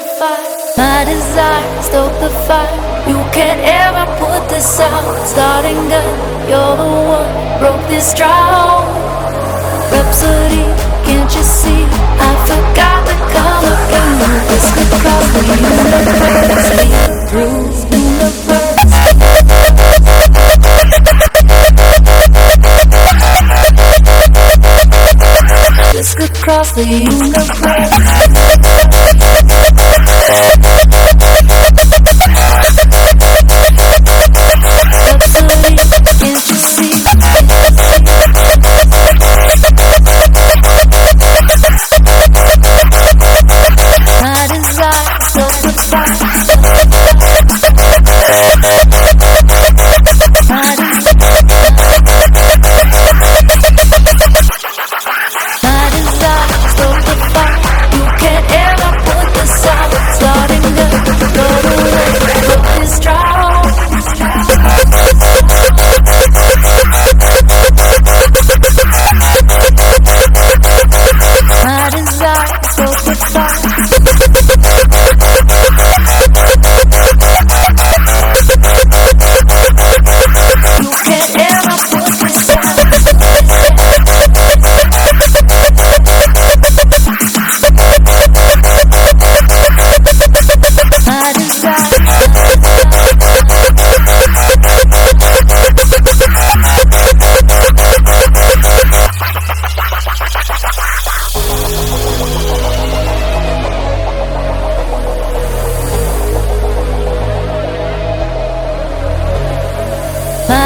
the fire. My desire, stoke the fire. You can't ever put this out. Starting gun, you're the one. Broke this drought. Rhapsody, can't you see? I forgot the color blue. Could cross the universe. Through universe. This could cross the Rhapsody,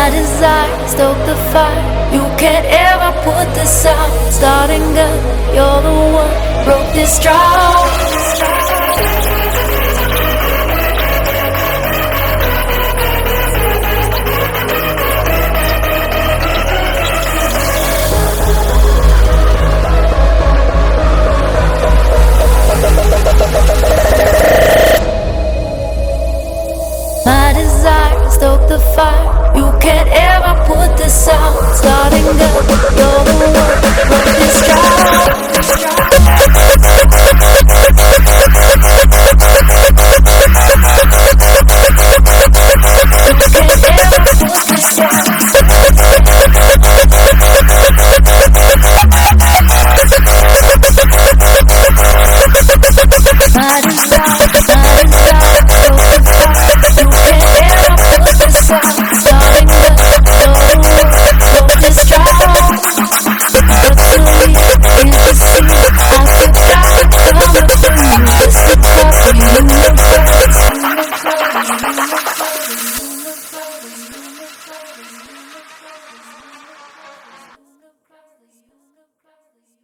My desire, stoke the fire. You can't ever put this out. Starting gun, you're the one. Broke this drought. My desire, stoke the fire. You can't ever put this out. Starting gun,